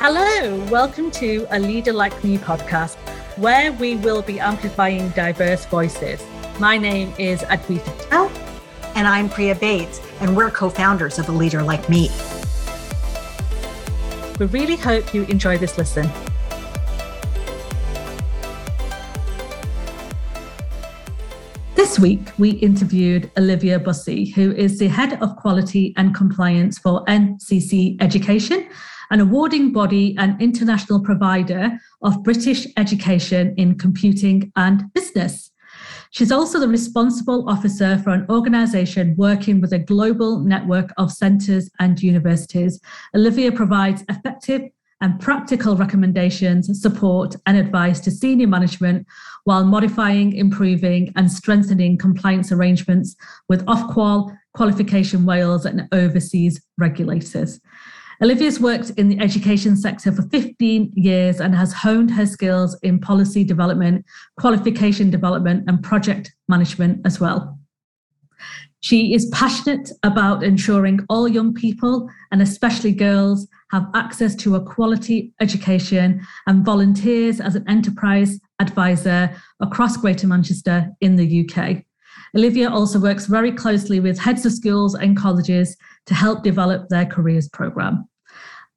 Hello, welcome to a Leader Like Me podcast, where we will be amplifying diverse voices. My name is Advita Patel. And I'm Priya Bates, and we're co founders of A Leader Like Me. We really hope you enjoy this listen. This week, we interviewed Olivia Bussey, who is the head of quality and compliance for NCC Education, an awarding body and international provider of British education in computing and business. She's also the responsible officer for an organization working with a global network of centers and universities. Olivia provides effective and practical recommendations, support, and advice to senior management while modifying, improving, and strengthening compliance arrangements with Ofqual, Qualification Wales, and overseas regulators. Olivia's worked in the education sector for 15 years and has honed her skills in policy development, qualification development, and project management as well. She is passionate about ensuring all young people, and especially girls, have access to a quality education and volunteers as an enterprise advisor across Greater Manchester in the UK. Olivia also works very closely with heads of schools and colleges to help develop their careers program.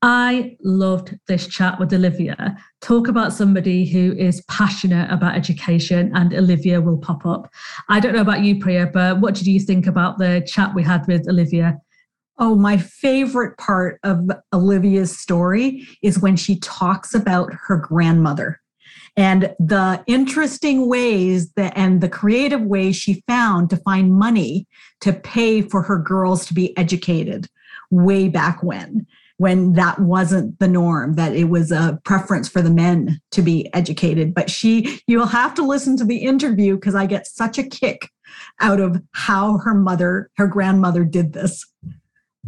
I loved this chat with Olivia. Talk about somebody who is passionate about education, and Olivia will pop up. I don't know about you, Priya, but what did you think about the chat we had with Olivia? Oh, my favorite part of Olivia's story is when she talks about her grandmother and the interesting ways that and the creative ways she found to find money to pay for her girls to be educated way back when when that wasn't the norm that it was a preference for the men to be educated. But she you'll have to listen to the interview because i get such a kick out of how her mother her grandmother did this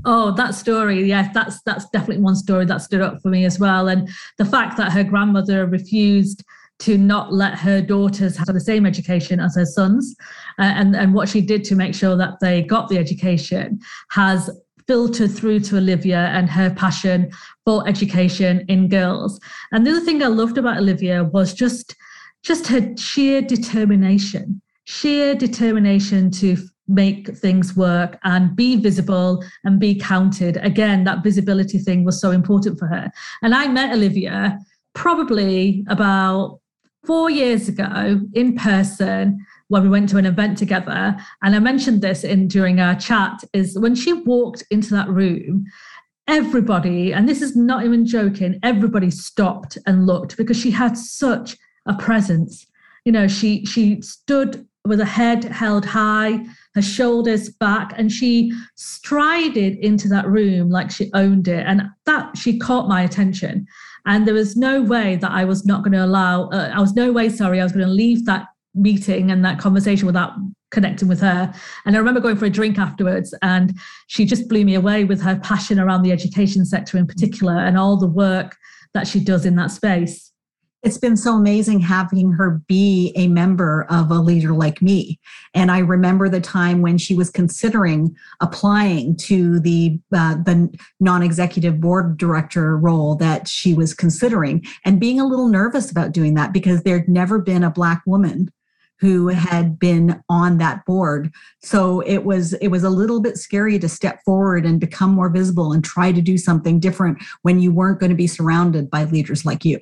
Oh, that story. Yes, that's that's definitely one story that stood up for me as well. And the fact that her grandmother refused to not let her daughters have the same education as her sons, uh, and and what she did to make sure that they got the education has filtered through to Olivia and her passion for education in girls. And the other thing I loved about Olivia was just just her sheer determination, sheer determination to make things work and be visible and be counted. Again, that visibility thing was so important for her. And I met Olivia probably about four years ago in person when we went to an event together. And I mentioned this in during our chat is when she walked into that room, everybody, and this is not even joking, everybody stopped and looked because she had such a presence. You know, she she stood with her head held high, her shoulders back, and she strided into that room like she owned it. And that she caught my attention. And there was no way that I was not going to allow, uh, I was no way, sorry, I was going to leave that meeting and that conversation without connecting with her. And I remember going for a drink afterwards, and she just blew me away with her passion around the education sector in particular and all the work that she does in that space it's been so amazing having her be a member of a leader like me. And I remember the time when she was considering applying to the uh, the non-executive board director role that she was considering, and being a little nervous about doing that because there'd never been a black woman who had been on that board so it was it was a little bit scary to step forward and become more visible and try to do something different when you weren't going to be surrounded by leaders like you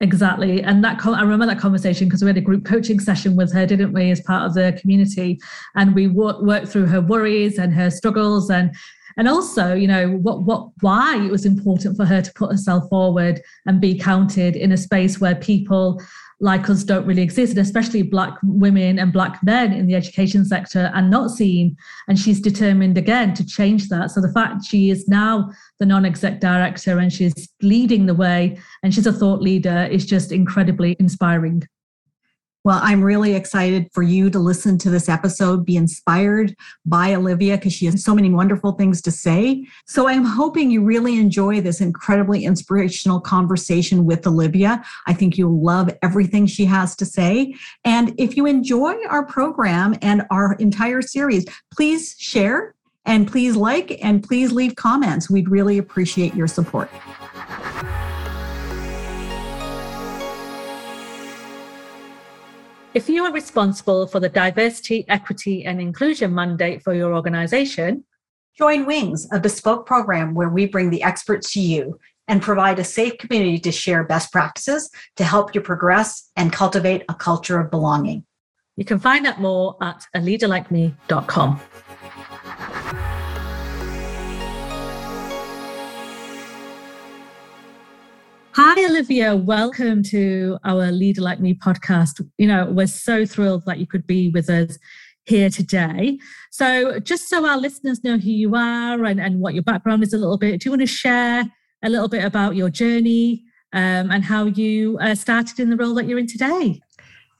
Exactly. And that I remember that conversation because we had a group coaching session with her, didn't we, as part of the community? And we worked through her worries and her struggles and and also, you know, what what why it was important for her to put herself forward and be counted in a space where people like us don't really exist, and especially Black women and Black men in the education sector are not seen. And she's determined again to change that. So the fact she is now the non exec director and she's leading the way and she's a thought leader is just incredibly inspiring. Well, I'm really excited for you to listen to this episode, be inspired by Olivia because she has so many wonderful things to say. So I'm hoping you really enjoy this incredibly inspirational conversation with Olivia. I think you'll love everything she has to say. And if you enjoy our program and our entire series, please share and please like and please leave comments. We'd really appreciate your support. If you are responsible for the diversity, equity, and inclusion mandate for your organization, join Wings, a bespoke program where we bring the experts to you and provide a safe community to share best practices to help you progress and cultivate a culture of belonging. You can find out more at a Hi, Olivia. Welcome to our Leader Like Me podcast. You know, we're so thrilled that you could be with us here today. So, just so our listeners know who you are and, and what your background is a little bit, do you want to share a little bit about your journey um, and how you uh, started in the role that you're in today?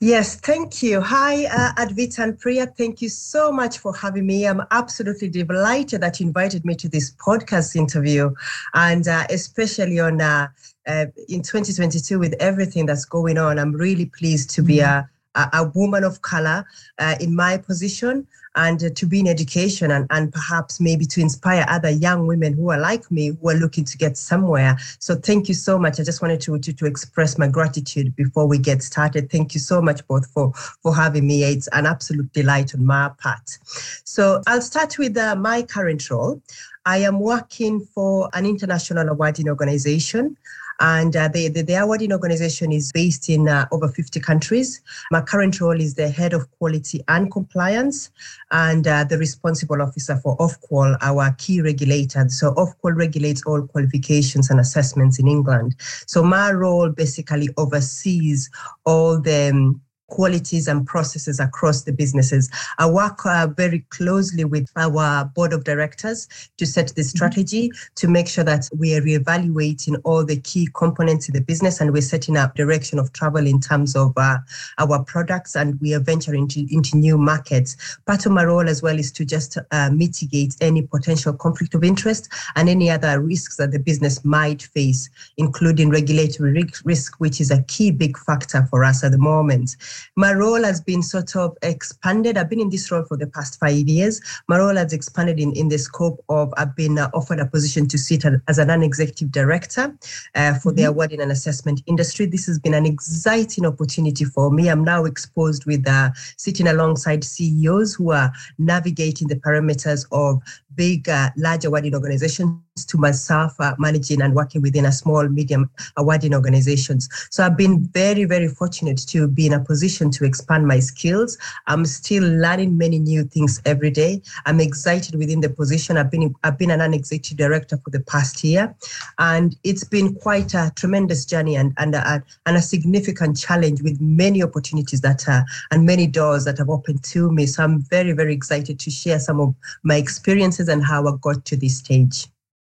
Yes, thank you. Hi, uh, Advita and Priya. Thank you so much for having me. I'm absolutely delighted that you invited me to this podcast interview, and uh, especially on uh, uh, in 2022 with everything that's going on. I'm really pleased to be mm-hmm. a a, woman of color uh, in my position and uh, to be in education and, and perhaps maybe to inspire other young women who are like me who are looking to get somewhere. So thank you so much. I just wanted to, to, to express my gratitude before we get started. Thank you so much both for, for having me. It's an absolute delight on my part. So I'll start with uh, my current role. I am working for an international awarding organization and uh, the, the, the, awarding organization is based in uh, over 50 countries. My current role is the head of quality and compliance and uh, the responsible officer for Ofqual, our key regulator. So Ofqual regulates all qualifications and assessments in England. So my role basically oversees all the um, qualities and processes across the businesses. I work uh, very closely with our board of directors to set the mm-hmm. strategy mm-hmm. to make sure that we are reevaluating all the key components in the business and we're setting up direction of travel in terms of uh, our products and we are venturing into, into new markets. Part of my role as well is to just uh, mitigate any potential conflict of interest and any other risks that the business might face, including regulatory risk, which is a key big factor for us at the moment. My role has been sort of expanded. I've been in this role for the past five years. My role has expanded in, in the scope of I've been uh, offered a position to sit as a non-executive director uh, for mm-hmm. the awarding and assessment industry. This has been an exciting opportunity for me. I'm now exposed with uh, sitting alongside CEOs who are navigating the parameters of big, uh, large awarding organizations to myself uh, managing and working within a small, medium awarding organizations. So I've been very, very fortunate to be in a position to expand my skills. I'm still learning many new things every day. I'm excited within the position. I've been I've been an executive director for the past year, and it's been quite a tremendous journey and and a, and a significant challenge with many opportunities that are and many doors that have opened to me. So I'm very, very excited to share some of my experiences and how I got to this stage.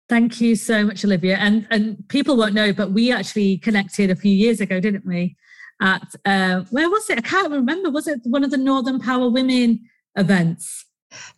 Thank you so much, Olivia. And and people won't know, but we actually connected a few years ago, didn't we? At uh, where was it? I can't remember. Was it one of the Northern Power Women events?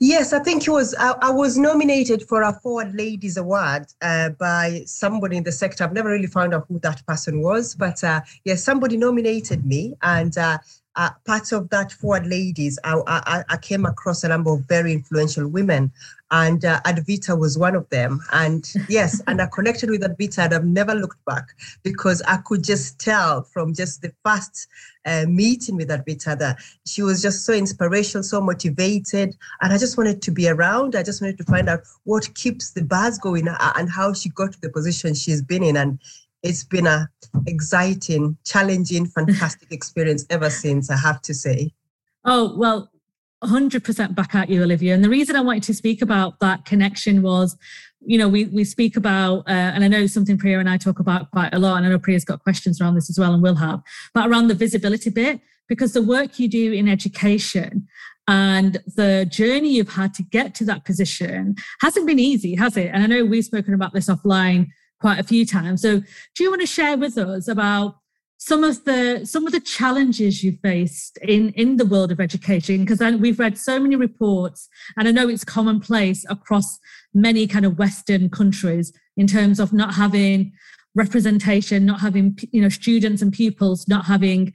Yes, I think it was. I, I was nominated for a Forward Ladies Award uh, by somebody in the sector. I've never really found out who that person was, but uh, yes, yeah, somebody nominated me, and uh, uh, part of that Forward Ladies, I, I, I, came across a number of very influential women, and uh, Advita was one of them. And yes, and I connected with Advita, and I've never looked back because I could just tell from just the first uh, meeting with Advita that she was just so inspirational, so motivated, and I just wanted to be around. I just wanted to find out what keeps the buzz going uh, and how she got to the position she's been in. And it's been a exciting, challenging, fantastic experience ever since, I have to say. Oh, well, 100% back at you, Olivia. And the reason I wanted to speak about that connection was, you know, we we speak about, uh, and I know something Priya and I talk about quite a lot, and I know Priya's got questions around this as well, and will have, but around the visibility bit, because the work you do in education and the journey you've had to get to that position hasn't been easy, has it? And I know we've spoken about this offline quite a few times. So do you want to share with us about some of the some of the challenges you faced in in the world of education because we've read so many reports and i know it's commonplace across many kind of western countries in terms of not having representation not having you know students and pupils not having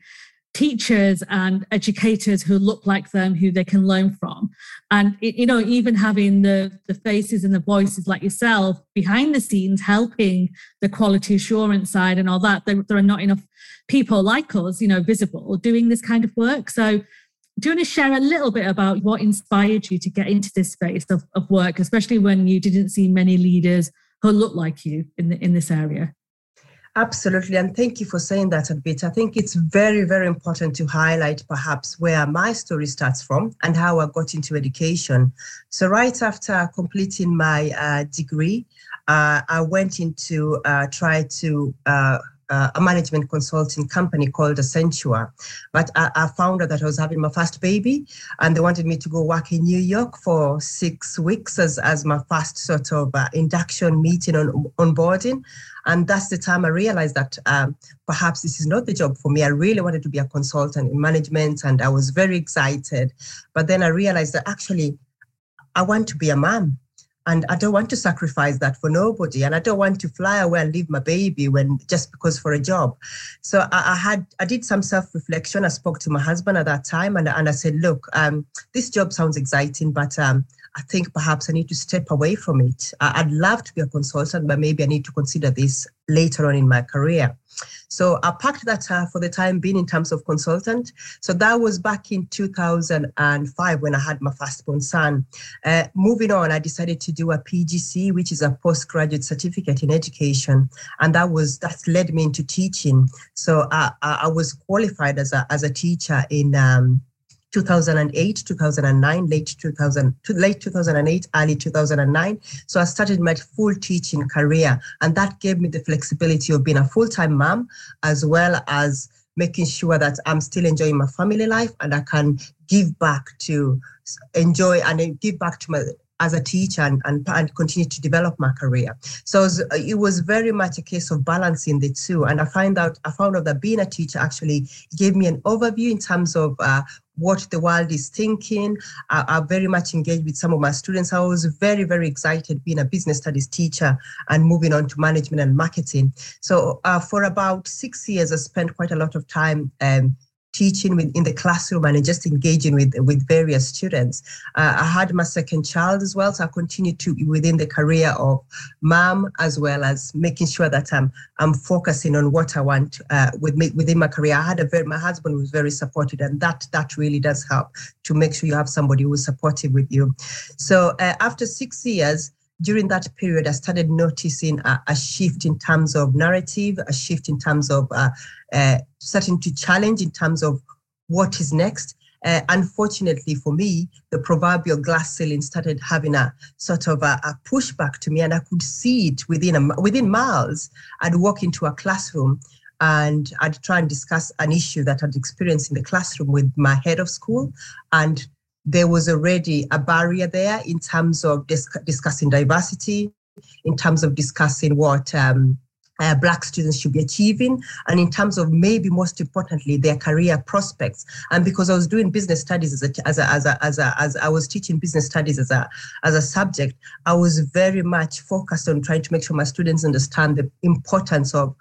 teachers and educators who look like them who they can learn from and it, you know even having the the faces and the voices like yourself behind the scenes helping the quality assurance side and all that there, there are not enough people like us you know visible doing this kind of work. So do you want to share a little bit about what inspired you to get into this space of, of work especially when you didn't see many leaders who look like you in the, in this area Absolutely. And thank you for saying that, bit. I think it's very, very important to highlight perhaps where my story starts from and how I got into education. So, right after completing my uh, degree, uh, I went into uh, try to uh, uh, a management consulting company called Accenture. But I, I, found out that I was having my first baby and they wanted me to go work in New York for six weeks as, as my first sort of uh, induction meeting on onboarding. And that's the time I realized that um, perhaps this is not the job for me. I really wanted to be a consultant in management and I was very excited. But then I realized that actually I want to be a mom and I don't want to sacrifice that for nobody. And I don't want to fly away and leave my baby when just because for a job. So I, I had I did some self-reflection. I spoke to my husband at that time and, and I said, look, um, this job sounds exciting, but um, I think perhaps I need to step away from it. I'd love to be a consultant, but maybe I need to consider this later on in my career. So I packed that uh, for the time being in terms of consultant. So that was back in 2005 when I had my firstborn son. Uh, moving on, I decided to do a PGC, which is a postgraduate certificate in education, and that was that led me into teaching. So I, I was qualified as a as a teacher in. Um, 2008, 2009, late 2000, late 2008, early 2009. So I started my full teaching career, and that gave me the flexibility of being a full-time mom, as well as making sure that I'm still enjoying my family life and I can give back to enjoy and give back to my as a teacher and, and, and, continue to develop my career. So it was, it was, very much a case of balancing the two. And I find out I found out that being a teacher actually gave me an overview in terms of uh, what the world is thinking. I, very much engaged with some of my students. I was very, very excited being a business studies teacher and moving on to management and marketing. So uh, for about six years, I spent quite a lot of time um, teaching in the classroom and just engaging with, with various students. Uh, I had my second child as well, so I continued to within the career of mom as well as making sure that I'm I'm focusing on what I want uh, with me within my career. I had a very my husband was very supportive, and that that really does help to make sure you have somebody who's supportive with you. So uh, after six years, during that period, I started noticing a, a, shift in terms of narrative, a shift in terms of uh, uh, starting to challenge in terms of what is next. Uh, unfortunately for me, the proverbial glass ceiling started having a sort of a, a pushback to me, and I could see it within a, within miles. I'd walk into a classroom and I'd try and discuss an issue that I'd experienced in the classroom with my head of school, and there was already a barrier there in terms of dis- discussing diversity, in terms of discussing what um, uh, Black students should be achieving, and in terms of maybe most importantly their career prospects. And because I was doing business studies as a, as a, as a, as, a, as I was teaching business studies as a as a subject, I was very much focused on trying to make sure my students understand the importance of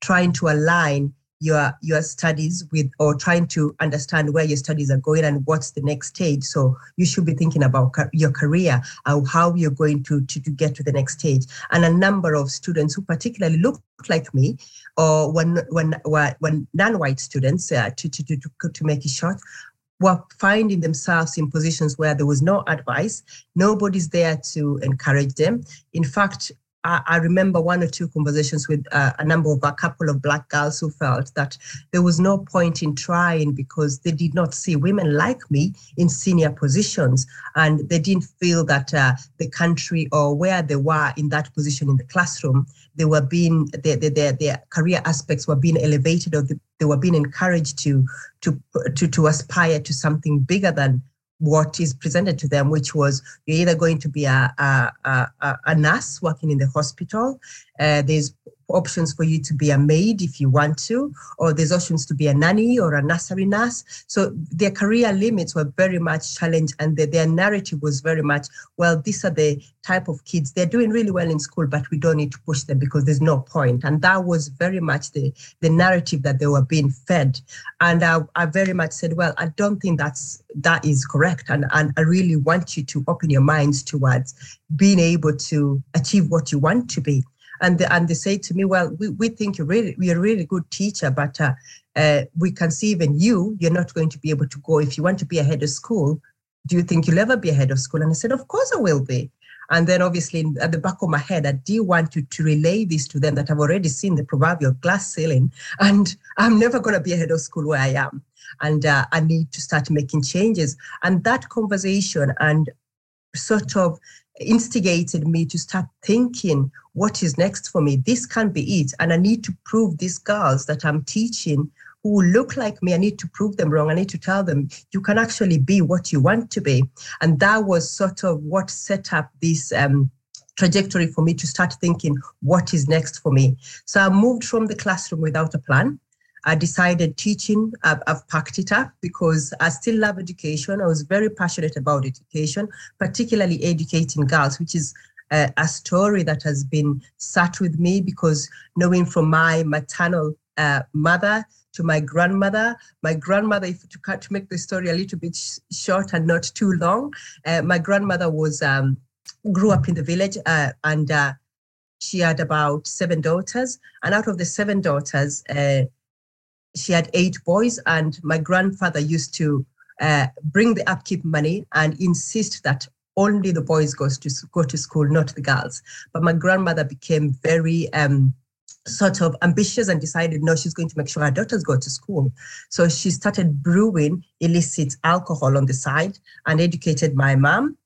trying to align your your studies with or trying to understand where your studies are going and what's the next stage. So you should be thinking about ca- your career and how you're going to, to to get to the next stage. And a number of students who particularly look like me or when when when non-white students uh, to, to to to make it short were finding themselves in positions where there was no advice. Nobody's there to encourage them. In fact I, remember one or two conversations with uh, a number of a couple of black girls who felt that there was no point in trying because they did not see women like me in senior positions, and they didn't feel that uh, the country or where they were in that position in the classroom, they were being their their, their career aspects were being elevated or they were being encouraged to to to to aspire to something bigger than what is presented to them, which was you're either going to be a, a, a, a nurse working in the hospital, uh, there's options for you to be a maid if you want to, or there's options to be a nanny or a nursery nurse. So their career limits were very much challenged, and the, their narrative was very much, well, these are the type of kids they're doing really well in school, but we don't need to push them because there's no point. And that was very much the the narrative that they were being fed. And I, I very much said, well, I don't think that's that is correct, and and I really want you to open your minds towards being able to achieve what you want to be and they, and they say to me, well, we, we think you're really you're a really good teacher, but uh, uh, we can see even you, you're not going to be able to go. If you want to be ahead of school, do you think you'll ever be ahead of school? And I said, of course I will be. And then obviously at the back of my head, I do want to, to relay this to them that I've already seen the proverbial glass ceiling and I'm never going to be ahead of school where I am. And uh, I need to start making changes. And that conversation and sort of instigated me to start thinking what is next for me? This can't be it. And i need to prove these girls that i'm teaching who look like me. I need to prove them wrong. I need to tell them you can actually be what you want to be. And that was sort of what set up this um, trajectory for me to start thinking what is next for me? So i moved from the classroom without a plan I decided teaching, I've, I've, packed it up because I still love education. I was very passionate about education, particularly educating girls, which is a, a story that has been sat with me because knowing from my maternal uh, mother to my grandmother. My grandmother, if to, cut, to make the story a little bit sh- short and not too long, uh, my grandmother was um, grew up in the village uh, and uh, she had about seven daughters. And out of the seven daughters, uh, she had eight boys, and my grandfather used to uh, bring the upkeep money and insist that only the boys goes to go to school, not the girls. But my grandmother became very um, sort of ambitious and decided no, she's going to make sure her daughters go to school. So she started brewing illicit alcohol on the side and educated my mom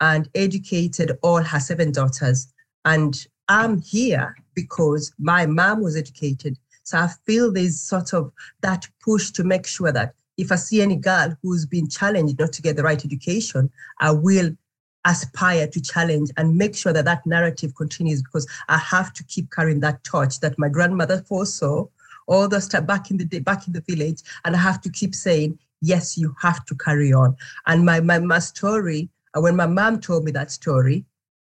and educated all her seven daughters. And I'm here because my mom was educated so I feel there's sort of that push to make sure that if I see any girl who's been challenged not to get the right education, I will aspire to challenge and make sure that that narrative continues because I have to keep carrying that torch that my grandmother foresaw all the stuff back in the day, back in the village, and I have to keep saying, yes, you have to carry on. And my my, my story, uh, when my mom told me that story,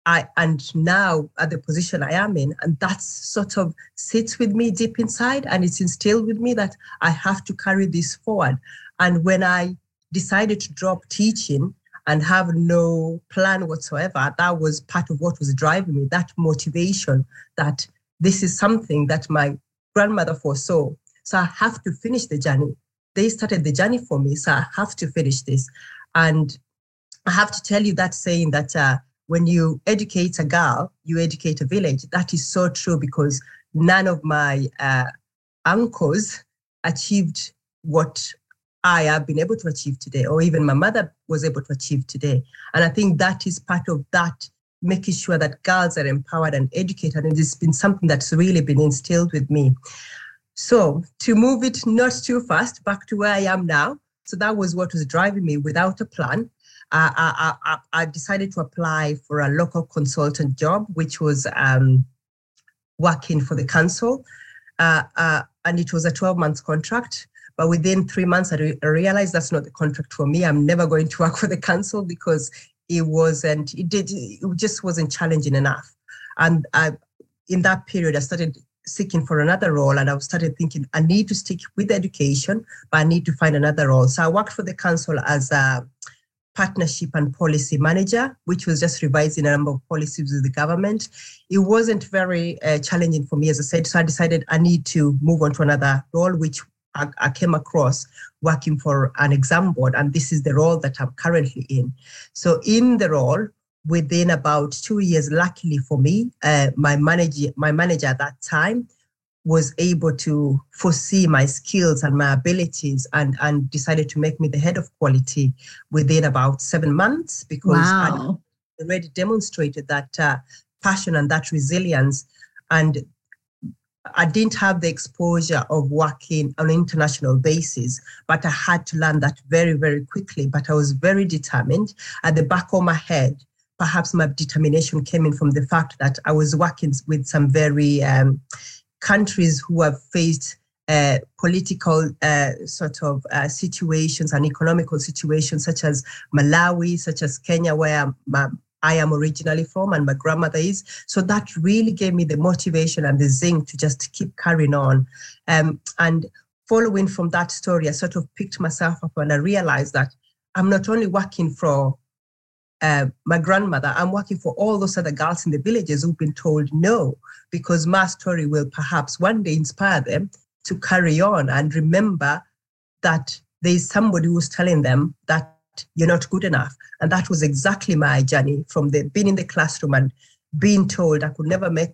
I and now at the position I am in, and that sort of sits with me deep inside, and it's instilled with me that I have to carry this forward. And when I decided to drop teaching and have no plan whatsoever, that was part of what was driving me. That motivation that this is something that my grandmother foresaw. So I have to finish the journey. They started the journey for me, so I have to finish this. And I have to tell you that saying that. Uh, when you educate a girl, you educate a village. That is so true because none of my uh, uncles achieved what I have been able to achieve today, or even my mother was able to achieve today. And I think that is part of that, making sure that girls are empowered and educated. And it's been something that's really been instilled with me. So to move it not too fast, back to where I am now. So that was what was driving me without a plan. I, I, I, decided to apply for a local consultant job, which was um, working for the council. Uh, uh, and it was a 12 month contract. But within three months, I, re- I, realized that's not the contract for me. I'm never going to work for the council because it wasn't, it did, it just wasn't challenging enough. And I, in that period, I started seeking for another role and I started thinking I need to stick with education, but I need to find another role. So I worked for the council as a partnership and policy manager, which was just revising a number of policies with the government. It wasn't very uh, challenging for me, as I said. So I decided I need to move on to another role, which I, I, came across working for an exam board. And this is the role that I'm currently in. So in the role, within about two years, luckily for me, uh, my manager, my manager at that time was able to foresee my skills and my abilities and, and decided to make me the head of quality within about seven months because wow. I already demonstrated that uh, passion and that resilience. And I didn't have the exposure of working on an international basis, but I had to learn that very, very quickly. But I was very determined. At the back of my head, perhaps my determination came in from the fact that I was working with some very um, countries who have faced uh, political uh, sort of uh, situations and economical situations, such as Malawi, such as Kenya, where my, I am originally from and my grandmother is. So that really gave me the motivation and the zinc to just keep carrying on. Um, and following from that story, I sort of picked myself up and I realized that I'm not only working for uh, my grandmother, I'm working for all those other girls in the villages who've been told no, because my story will perhaps one day inspire them to carry on and remember that there is somebody who's telling them that you're not good enough. And that was exactly my journey from the being in the classroom and being told I could never make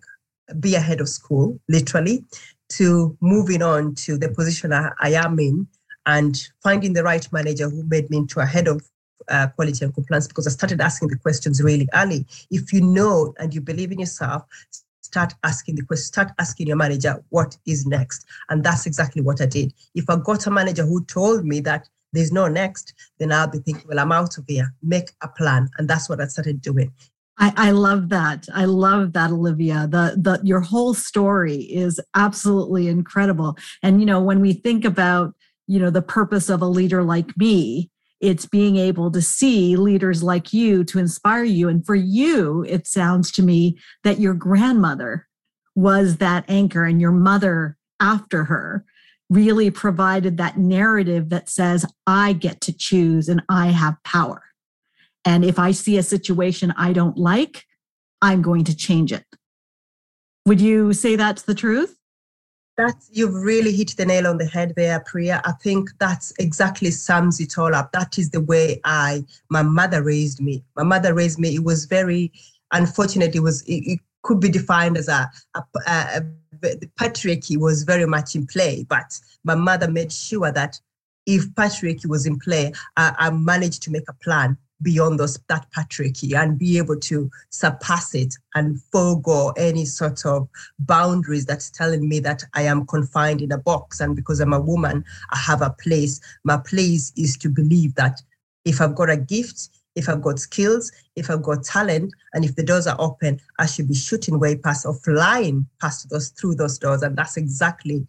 be ahead of school, literally, to moving on to the position I, I am in and finding the right manager who made me into a head of uh, quality and compliance because I started asking the questions really early. If you know and you believe in yourself, start asking the question, start asking your manager what is next. And that's exactly what I did. If I got a manager who told me that there's no next, then I'll be thinking, well, I'm out of here. Make a plan. And that's what I started doing. I, I love that. I love that, Olivia. The the your whole story is absolutely incredible. And you know, when we think about, you know, the purpose of a leader like me, it's being able to see leaders like you to inspire you. And for you, it sounds to me that your grandmother was that anchor and your mother after her really provided that narrative that says, I get to choose and I have power. And if I see a situation I don't like, I'm going to change it. Would you say that's the truth? That's you've really hit the nail on the head there, Priya. I think that's exactly sums it all up. That is the way I my mother raised me. My mother raised me. It was very unfortunate. It was it, it could be defined as a, a, a, the patriarchy was very much in play, but my mother made sure that if patriarchy was in play, I, I managed to make a plan beyond those, that patriarchy and be able to surpass it and forego any sort of boundaries that's telling me that I am confined in a box. And because I'm a woman, I have a place. My place is to believe that if I've got a gift, if I've got skills, if I've got talent, and if the doors are open, I should be shooting way past or flying past those through those doors. And that's exactly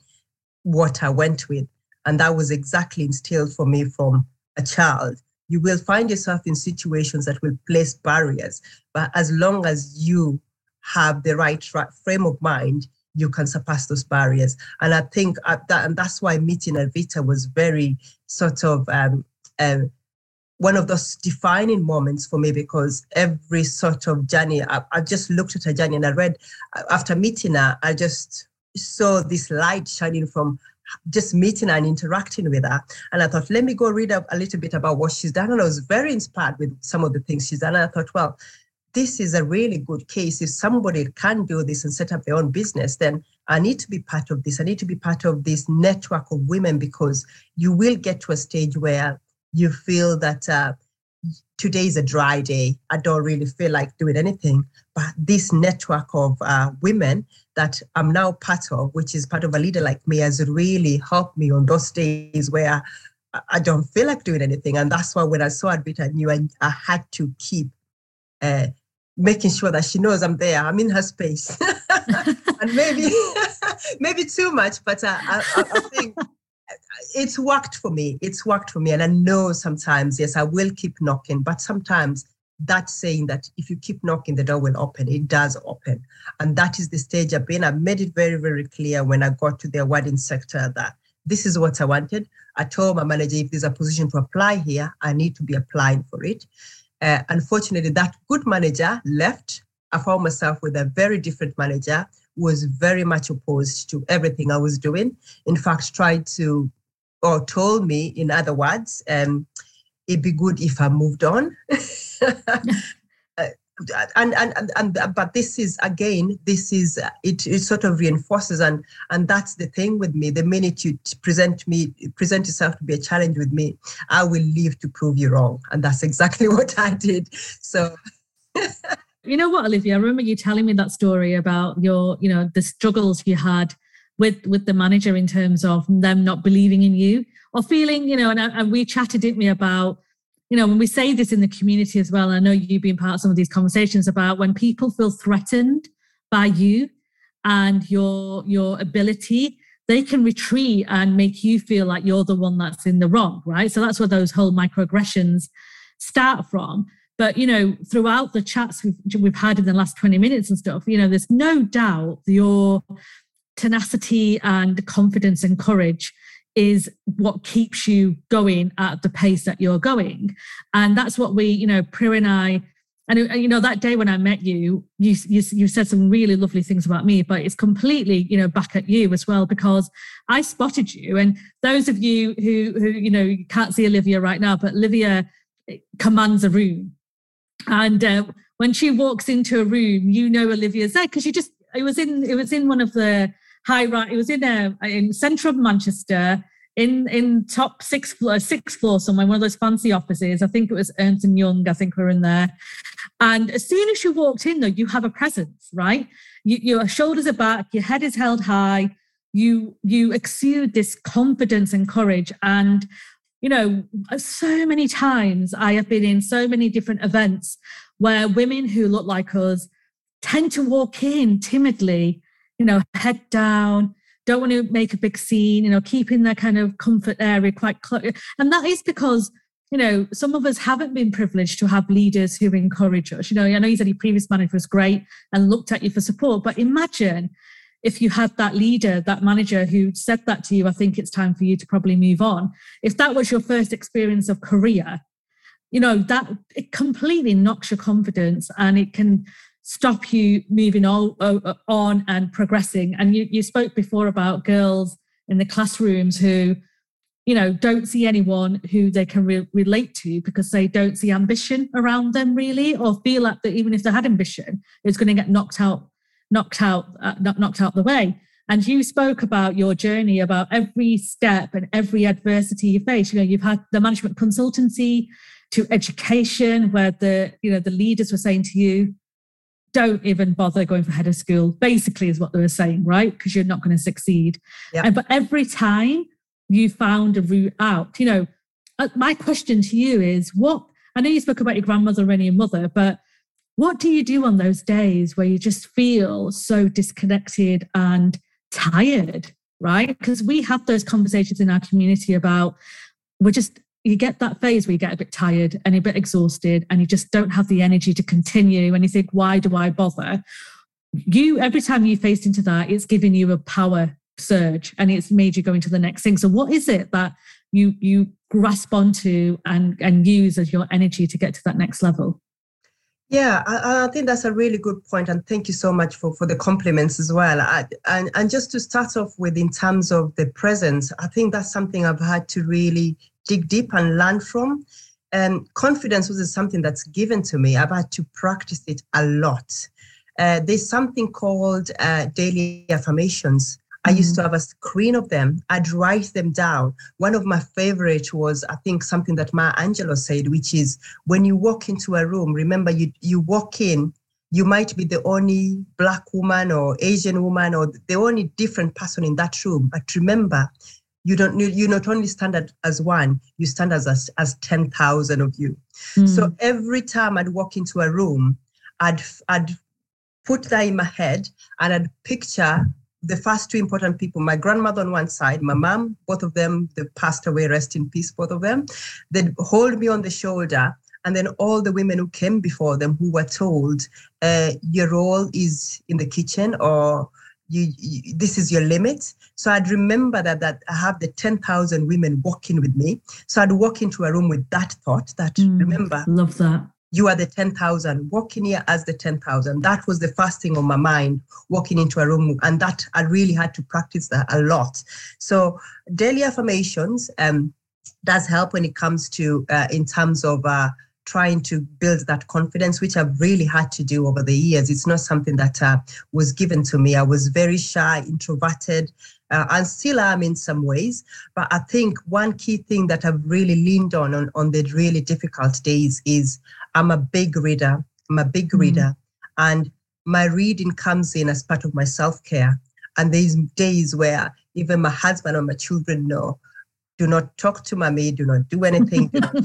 what I went with. And that was exactly instilled for me from a child you will find yourself in situations that will place barriers. But as long as you have the right frame of mind, you can surpass those barriers. And I think uh, that, and that's why meeting Advita was very sort of um, uh, one of those defining moments for me because every sort of journey, I, I just looked at her journey and I read after meeting her, I just saw this light shining from just meeting and interacting with her. And I thought, let me go read a, a little bit about what she's done. And I was very inspired with some of the things she's done. And I thought, well, this is a really good case. If somebody can do this and set up their own business, then I need to be part of this. I need to be part of this network of women because you will get to a stage where you feel that uh, today is a dry day. I don't really feel like doing anything. But this network of uh, women that I'm now part of, which is part of a leader like me, has really helped me on those days where I don't feel like doing anything. And that's why when I saw Advita, I knew I, I had to keep uh, making sure that she knows I'm there. I'm in her space. and maybe maybe too much, but uh, I, I, I think it's worked for me. It's worked for me. And I know sometimes, yes, I will keep knocking, but sometimes that's saying that if you keep knocking, the door will open. It does open. And that is the stage I've been. I made it very, very clear when I got to the awarding sector that this is what I wanted. I told my manager if there's a position to apply here, I need to be applying for it. Uh, unfortunately, that good manager left. I found myself with a very different manager who was very much opposed to everything I was doing. In fact, tried to, or told me, in other words, um, it'd be good if I moved on. Uh, and, and, and, and, but this is again this is it, it sort of reinforces and and that's the thing with me. The minute you present me present yourself to be a challenge with me i will leave to prove you wrong. And that's exactly what i did. So you know what olivia? I remember you telling me that story about your you know the struggles you had with with the manager in terms of them not believing in you or feeling you know and, and we chatted didn't we about you know, when we say this in the community as well, I know you've been part of some of these conversations about when people feel threatened by you and your your ability they can retreat and make you feel like you're the one that's in the wrong right? So that's where those whole microaggressions start from. But you know throughout the chats we've, we've had in the last 20 minutes and stuff you know there's no doubt your tenacity and confidence and courage is what keeps you going at the pace that you're going and that's what we you know Priya and I and you know that day when I met you, you, you you said some really lovely things about me, but it's completely you know back at you as well because I spotted you. And those of you who who you know you can't see Olivia right now, but Olivia eh, commands a room, and uh, when she walks into a room, you know Olivia's there because she just it was in it was in one of the high right. It was in a in centre of Manchester in in top six floor, uh, sixth floor somewhere, one of those fancy offices. I think it was Ernst and Young. I think we're in there. And as soon as you walked in, though, you have a presence, right? You, your shoulders are back, your head is held high. You you exude this confidence and courage. And you know, uh, so many times I have been in so many different events where women who look like us tend to walk in timidly, you know, head down, don't want to make a big scene, you know, keeping their kind of comfort area quite close. And that is because, you know, some of us haven't been privileged to have leaders who encourage us. You know, I know you said your previous manager was great and looked at you for support, but imagine if you had that leader, that manager who said that to you, I think it's time for you to probably move on. If that was your first experience of career, you know, that it completely knocks your confidence and it can stop you moving all, on and progressing. And you, you spoke before about girls in the classrooms who, you know, don't see anyone who they can re- relate to because they don't see ambition around them really, or feel like that even if they had ambition, it's going to get knocked out, knocked out, uh, knocked out the way. And you spoke about your journey, about every step and every adversity you face. You know, you've had the management consultancy to education, where the you know the leaders were saying to you, don't even bother going for head of school, basically, is what they were saying, right? Because you're not going to succeed. Yep. And, but every time you found a route out, you know, uh, my question to you is what I know you spoke about your grandmother and your mother, but what do you do on those days where you just feel so disconnected and tired, right? Because we have those conversations in our community about we're just you get that phase where you get a bit tired and a bit exhausted and you just don't have the energy to continue and you think why do i bother? You every time you faced into that it's giving you a power surge and it's made you go into the next thing. So what is it that you you grasp onto and and use as your energy to get to that next level? Yeah, I, I, think that's a really good point, and thank you so much for, for the compliments as well. I, and and just to start off with, in terms of the presence, I think that's something I've had to really dig deep and learn from. And confidence wasn't something that's given to me. I've had to practice it a lot. Uh, there's something called uh, daily affirmations. I used to mm-hmm. have a screen of them. I'd write them down. One of my favorite was, I think, something that Maya Angelou said, which is when you walk into a room, remember you you walk in, you might be the only black woman or Asian woman or the only different person in that room. But remember, you don't you not only stand as one you stand as as, as 10,000 of you mm. so every time i'd walk into a room i'd i'd put that in my head and i'd picture the first two important people my grandmother on one side my mom both of them they passed away rest in peace both of them they'd hold me on the shoulder and then all the women who came before them who were told uh, your role is in the kitchen or you, you, this is your limit. So I'd remember that that I have the 10,000 women walking with me. So I'd walk into a room with that thought that mm, remember love that. You are the 10,000, walking here as the 10,000. That was the first thing on my mind, walking into a room. And that I really had to practice that a lot. So daily affirmations um, does help when it comes to, uh, in terms of uh, trying to build that confidence, which I've really had to do over the years. It's not something that uh, was given to me. I was very shy, introverted, uh, and still am in some ways. But I think one key thing that I've really leaned on, on on the really difficult days is I'm a big reader. I'm a big mm reader, and my reading comes in as part of my self care. And there's days where even my husband or my children know do not talk to mommy, do not do anything, do, not,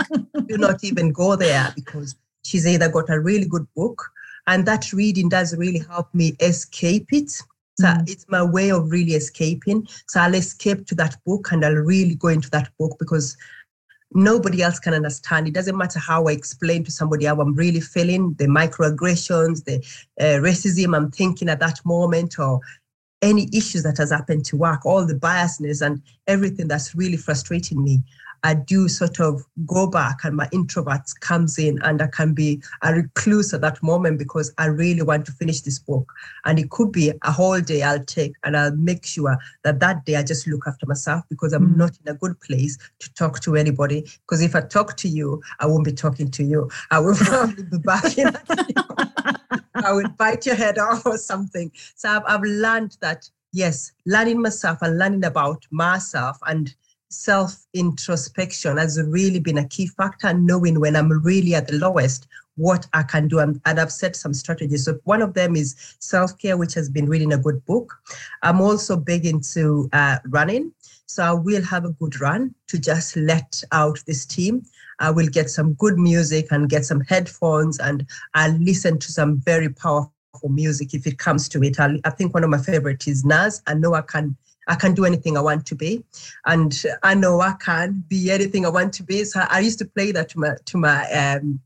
do not even go there because she's either got a really good book and that reading does really help me escape it So mm. it's my way of really escaping. So I'll escape to that book and I'll really go into that book because nobody else can understand. It doesn't matter how I explain to somebody how I'm really feeling, the microaggressions, the uh, racism I'm thinking at that moment, or any issues that has happened to work, all the biasness and everything that's really frustrating me. I do sort of go back and my introvert comes in and I can be a recluse at that moment because I really want to finish this book. And it could be a whole day I'll take and I'll make sure that that day I just look after myself because I'm mm. not in a good place to talk to anybody. Because if I talk to you, I won't be talking to you. I will probably be backing at you. I will bite your head off or something. So I've, I've learned that, yes, learning myself and learning about myself and self introspection has really been a key factor, knowing when I'm really at the lowest, what I can do. And, I've set some strategies. So one of them is self care, which has been reading a good book. I'm also big into uh, running. So I will have a good run to just let out this steam. I will get some good music and get some headphones and I'll listen to some very powerful music if it comes to it. I'll, i think one of my favorite is Nas. I know I can I can do anything I want to be, and I know I can be anything I want to be. So I used to play that to my to my um,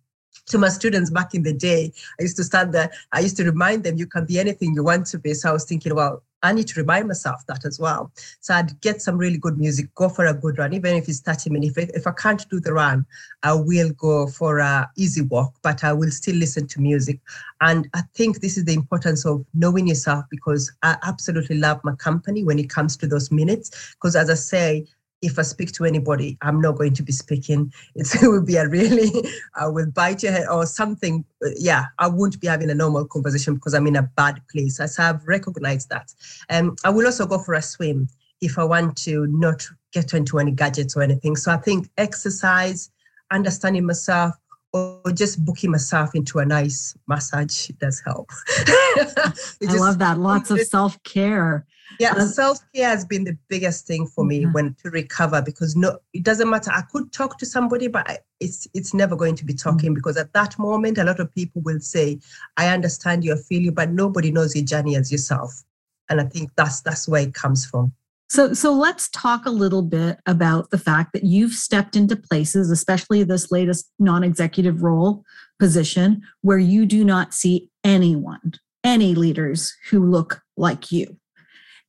to my students back in the day. I used to stand there. I used to remind them, you can be anything you want to be. So I was thinking, well, I need to remind myself that as well. So I'd get some really good music, go for a good run, even if it's 30 minutes. If, if I can't do the run, I will go for a easy walk, but I will still listen to music. And I think this is the importance of knowing yourself because I absolutely love my company when it comes to those minutes. Because as I say, if I speak to anybody, I'm not going to be speaking. It's, it will be a really, I will bite your head or something. Yeah, I won't be having a normal conversation because I'm in a bad place. As I've recognized that. Um, I will also go for a swim if I want to not get into any gadgets or anything. So I think exercise, understanding myself, or just booking myself into a nice massage does help. I love that. Lots of self care. Yeah, um, self care has been the biggest thing for me yeah. when to recover because no, it doesn't matter. I could talk to somebody, but I, it's it's never going to be talking mm-hmm. because at that moment, a lot of people will say, "I understand your feeling," but nobody knows your journey as yourself, and I think that's that's where it comes from. So, so let's talk a little bit about the fact that you've stepped into places, especially this latest non executive role position, where you do not see anyone, any leaders who look like you.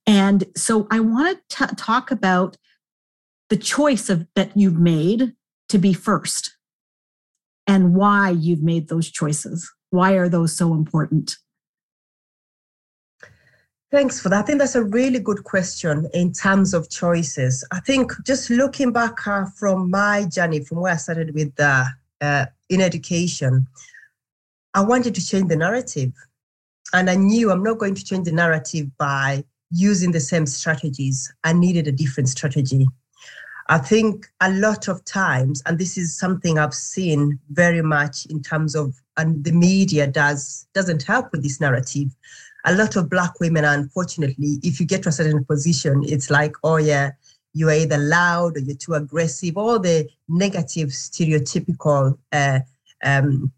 And so I want to talk about the choice of that you've made to be first and why you've made those choices. Why are those so important? Thanks for that. I think that's a really good question in terms of choices. I think just looking back uh, from my journey, from where I started with uh, uh, in education, I wanted to change the narrative. And I knew I'm not going to change the narrative by using the same strategies. I needed a different strategy. I think a lot of times, and this is something I've seen very much in terms of, and the media does doesn't help with this narrative a lot of black women, unfortunately, if you get to a certain position, it's like, oh yeah, you're either loud or you're too aggressive, all the negative, stereotypical uh, um,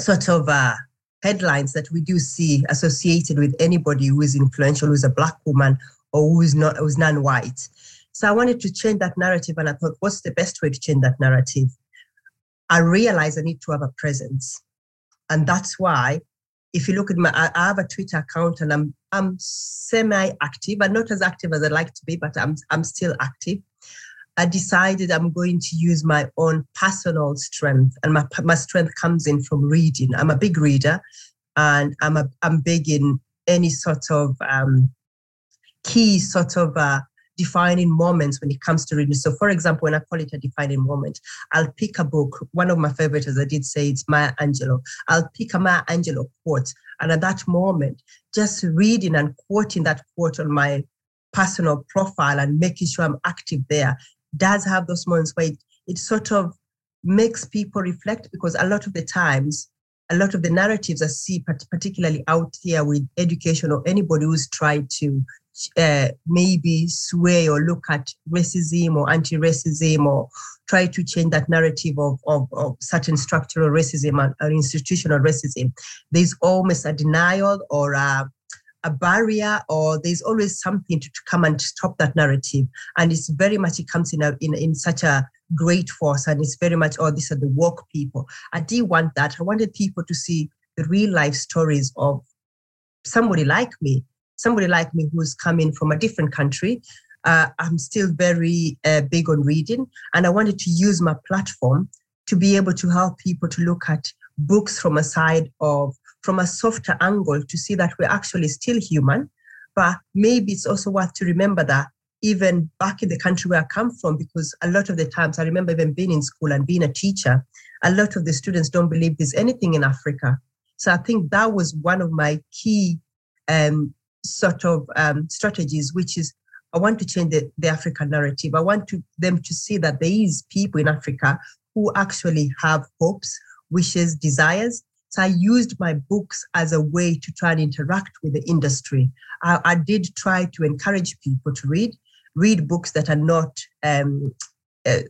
sort of uh, headlines that we do see associated with anybody who is influential, who's a black woman or who is not who's non-white. So I wanted to change that narrative, and I thought, what's the best way to change that narrative? I realized I need to have a presence, and that's why if you look at my, I have a Twitter account and I'm I'm semi-active. I'm not as active as I'd like to be, but I'm I'm still active. I decided I'm going to use my own personal strength, and my my strength comes in from reading. I'm a big reader, and I'm a I'm big in any sort of um, key sort of uh, defining moments when it comes to reading. So, for example, when I call it a defining moment, I'll pick a book. One of my favorites, as I did say, it's Maya Angelou. I'll pick a Maya Angelou quote. And at that moment, just reading and quoting that quote on my personal profile and making sure I'm active there does have those moments where it, it sort of makes people reflect because a lot of the times, a lot of the narratives I see, particularly out here with education or anybody who's tried to uh, maybe sway or look at racism or anti-racism or try to change that narrative of, of, of certain structural racism and, and, institutional racism. There's almost a denial or a, a barrier or there's always something to, to come and stop that narrative. And it's very much, it comes in, a, in, in such a great force and it's very much, oh, these are the woke people. I did want that. I wanted people to see the real life stories of somebody like me, somebody like me who's coming from a different country. Uh, I'm still very uh, big on reading, and I wanted to use my platform to be able to help people to look at books from a side of from a softer angle to see that we're actually still human. But maybe it's also worth to remember that even back in the country where I come from, because a lot of the times I remember even being in school and being a teacher, a lot of the students don't believe there's anything in Africa. So I think that was one of my key um, sort of um, strategies, which is I want to change the, the African narrative. I want to, them to see that there is people in Africa who actually have hopes, wishes, desires. So I used my books as a way to try and interact with the industry. I, I did try to encourage people to read, read books that are not um, uh,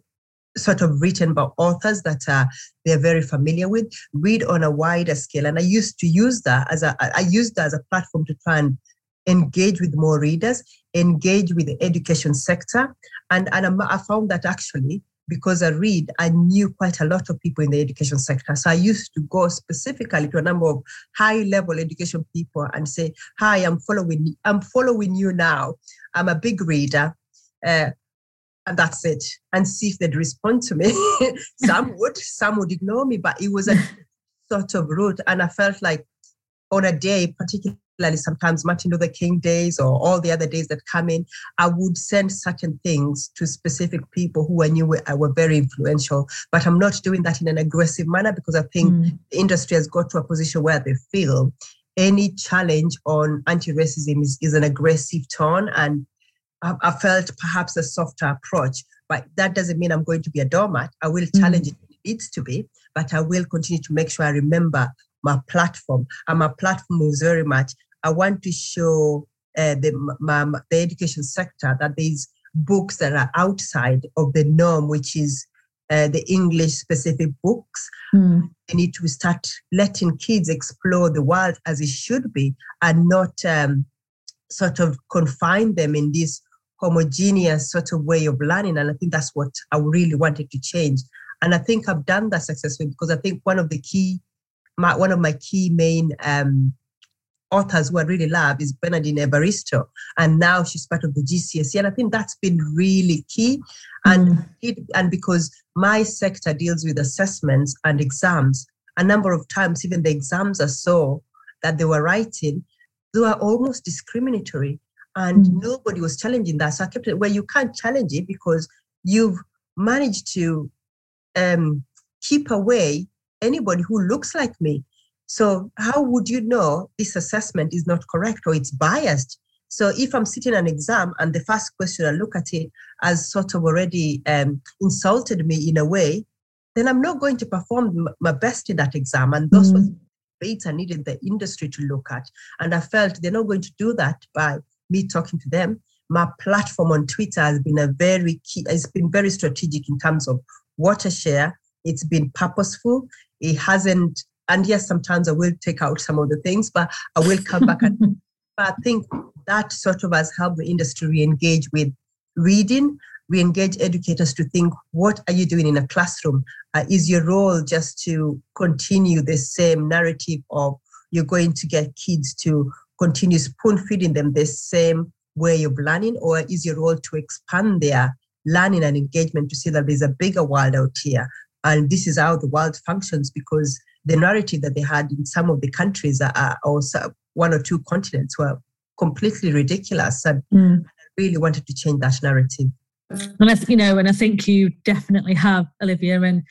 sort of written by authors that uh, they're very familiar with, read on a wider scale. And I used to use that as a, I used that as a platform to try and engage with more readers, engage with the education sector. And, and I found that actually, because I read, I knew quite a lot of people in the education sector. So I used to go specifically to a number of high level education people and say, hi, I'm following, I'm following you now. I'm a big reader. Uh, and that's it and see if they'd respond to me some would some would ignore me but it was a sort of route and i felt like on a day particularly sometimes martin luther king days or all the other days that come in i would send certain things to specific people who i knew were, were very influential but i'm not doing that in an aggressive manner because i think mm. the industry has got to a position where they feel any challenge on anti-racism is, is an aggressive tone and I, felt perhaps a softer approach, but that doesn't mean I'm going to be a doormat. I will mm. challenge mm. it if it needs to be, but I will continue to make sure I remember my platform. And my platform is very much, I want to show uh, the, the education sector that there's books that are outside of the norm, which is uh, the English specific books. Mm. They need to start letting kids explore the world as it should be and not um, sort of confine them in this homogeneous sort of way of learning. And I think that's what I really wanted to change. And I think I've done that successfully because I think one of the key, my, one of my key main um, authors who I really love is Bernardine Evaristo. And now she's part of the GCSE. And I think that's been really key. And, mm. it, and because my sector deals with assessments and exams, a number of times, even the exams are so that they were writing, they were almost discriminatory and mm-hmm. nobody was challenging that. So I kept it where you can't challenge it because you've managed to um, keep away anybody who looks like me. So how would you know this assessment is not correct or it's biased? So if I'm sitting an exam and the first question I look at it as sort of already um, insulted me in a way, then I'm not going to perform my best in that exam. And those mm. debates I needed the industry to look at. And I felt they're not going to do that by me talking to them. My platform on Twitter has been a very key, it's been very strategic in terms of what I share. It's been purposeful. It hasn't, and yes, sometimes I will take out some of the things, but I will come back and but I think that sort of has helped the industry re-engage with reading, We engage educators to think, what are you doing in a classroom? Uh, is your role just to continue the same narrative of you're going to get kids to continue spoon feeding them the same way of learning, or is your role to expand their learning and engagement to see that there's a bigger world out here? And this is how the world functions because the narrative that they had in some of the countries are also one or two continents were completely ridiculous. And mm. I really wanted to change that narrative. And I, you know, and I think you definitely have, Olivia. And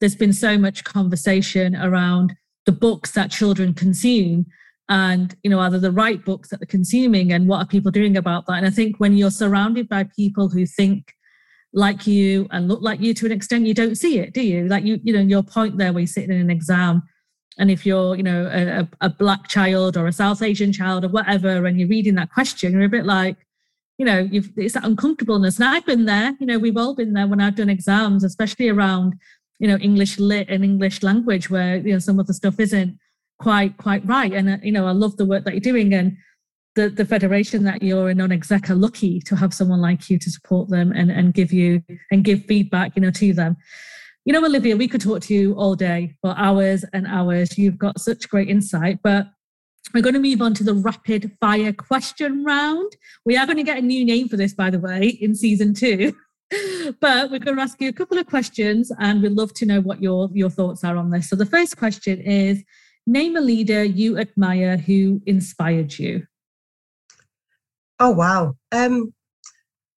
there's been so much conversation around the books that children consume and you know are they the right books that they're consuming and what are people doing about that and i think when you're surrounded by people who think like you and look like you to an extent you don't see it do you? Like you you know your point there where you're sitting in an exam and if you're you know a, a black child or a south asian child or whatever and you're reading that question you're a bit like you know you've it's that uncomfortableness. And i've been there you know we've all been there when i've done exams especially around you know english lit and english language where you know some of the stuff isn't quite quite right. And uh, you know i love the work that you're doing and the, the federation that you're a non-exec are lucky to have someone like you to support them and, and give you and give feedback, you know, to them. You know, Olivia, we could talk to you all day for hours and hours. You've got such great insight, but we're going to move on to the rapid fire question round. We are going to get a new name for this, by the way, in season two. but we're going to ask you a couple of questions and we'd love to know what your, your thoughts are on this. So the first question is name a leader you admire who inspired you. Oh, wow. Um,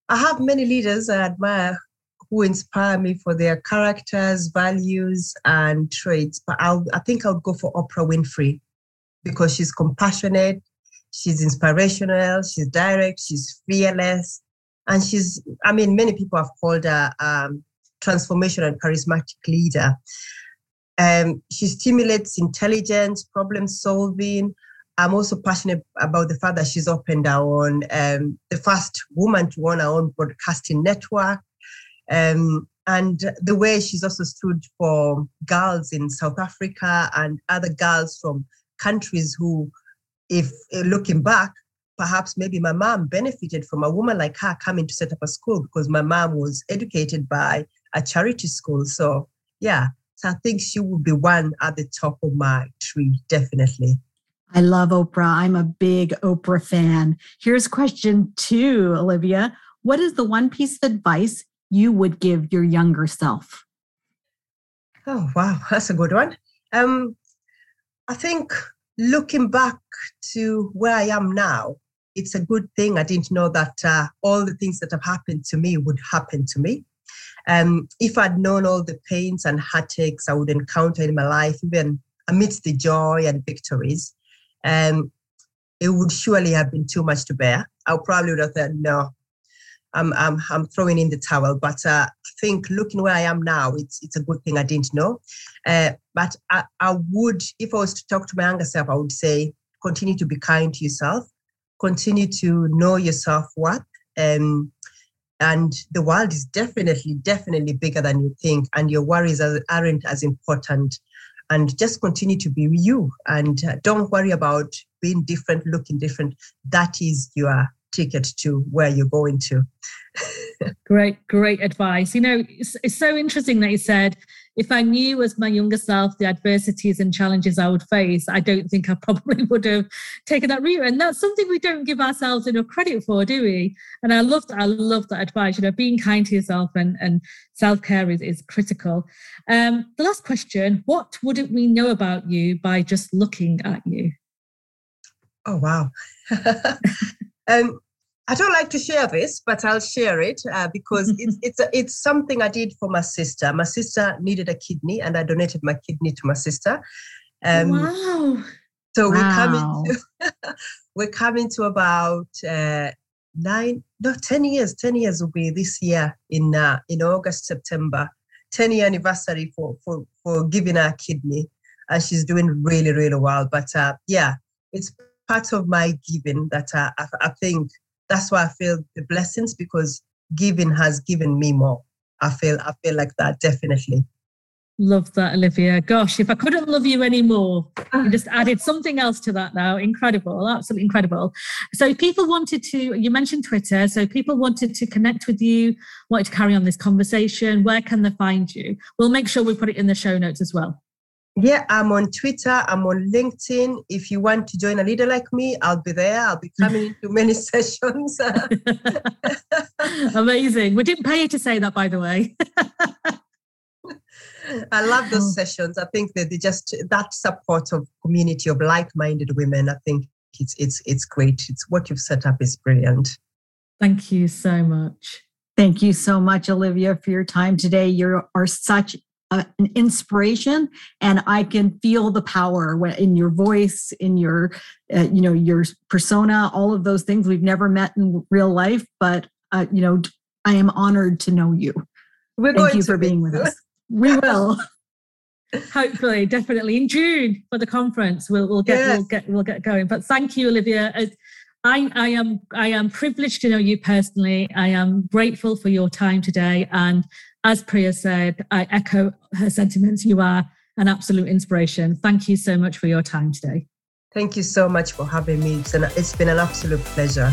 I have many leaders I admire who inspire me for their characters, values, and traits. But I'll, I think I'll go for Oprah Winfrey because she's compassionate, she's inspirational, she's direct, she's fearless, and she's, I mean, many people have called her um, transformational and charismatic leader. Um, she stimulates intelligence, problem solving, I'm also passionate about the fact that she's opened our own, um, the first woman to own our own broadcasting network. Um, and the way she's also stood for girls in South Africa and other girls from countries who, if uh, looking back, perhaps maybe my mom benefited from a woman like her coming to set up a school because my mom was educated by a charity school. So, yeah, so I think she would be one at the top of my tree, definitely. I love Oprah. I'm a big Oprah fan. Here's question two, Olivia. What is the one piece of advice you would give your younger self? Oh, wow. That's a good one. Um, I think looking back to where I am now, it's a good thing I didn't know that uh, all the things that have happened to me would happen to me. Um, if I'd known all the pains and heartaches I would encounter in my life, even amidst the joy and victories, um, it would surely have been too much to bear. I probably would have said, no, I'm, I'm, I'm throwing in the towel. But uh, I think looking where I am now, it's, it's a good thing I didn't know. Uh, but I, I would, if I was to talk to my younger self, I would say, continue to be kind to yourself, continue to know yourself worth. Um, and the world is definitely, definitely bigger than you think, and your worries aren't as important and just continue to be you. And uh, don't worry about being different looking different. That is your ticket to where you're going to. Great great advice. You know it's, it's so interesting that you said if I knew as my younger self the adversities and challenges I would face, I don't think I probably would have taken that route. And that's something we don't give ourselves enough credit for, do we? And I love that. I love that advice. You know, being kind to yourself and, and self care is, is critical. Um, the last question What wouldn't we know about you by just looking at you? Oh, wow. um, I don't like to share this, but I'll share it uh, because it's it's a, it's something I did for my sister. My sister needed a kidney, and I donated my kidney to my sister. Um, wow! So wow. we're coming to we're coming to about uh, nine, no, ten years. Ten years will be this year in uh, in August, September. Ten year anniversary for for for giving her a kidney, and she's doing really really well. But uh, yeah, it's part of my giving that uh, I, I think that's why I feel the blessings because giving has given me more. I feel I feel like that definitely. Love that, Olivia. Gosh, if I couldn't love you anymore, you ah. just added something else to that now. Incredible, absolutely incredible. So, people wanted to, you mentioned Twitter. So, people wanted to connect with you, wanted to carry on this conversation. Where can they find you? We'll make sure we put it in the show notes as well. Yeah, I'm on Twitter, I'm on LinkedIn. If you want to join a leader like me, I'll be there. I'll be coming into many sessions. Amazing. We didn't pay you to say that, by the way. I love those oh. sessions. I think that they just that support of community of like-minded women. I think it's it's it's great. It's what you've set up is brilliant. Thank you so much. Thank you so much, Olivia, for your time today. You are such an inspiration and i can feel the power in your voice in your uh, you know your persona all of those things we've never met in real life but uh, you know i am honored to know you. We're thank you for being with us. We will. Hopefully definitely. In june for the conference we'll, we'll get yes. we'll get we'll get going. But thank you olivia. I, I am I am privileged to know you personally. I am grateful for your time today, and as Priya said, I echo her sentiments. You are an absolute inspiration. Thank you so much for your time today. Thank you so much for having me. It's, been an absolute pleasure.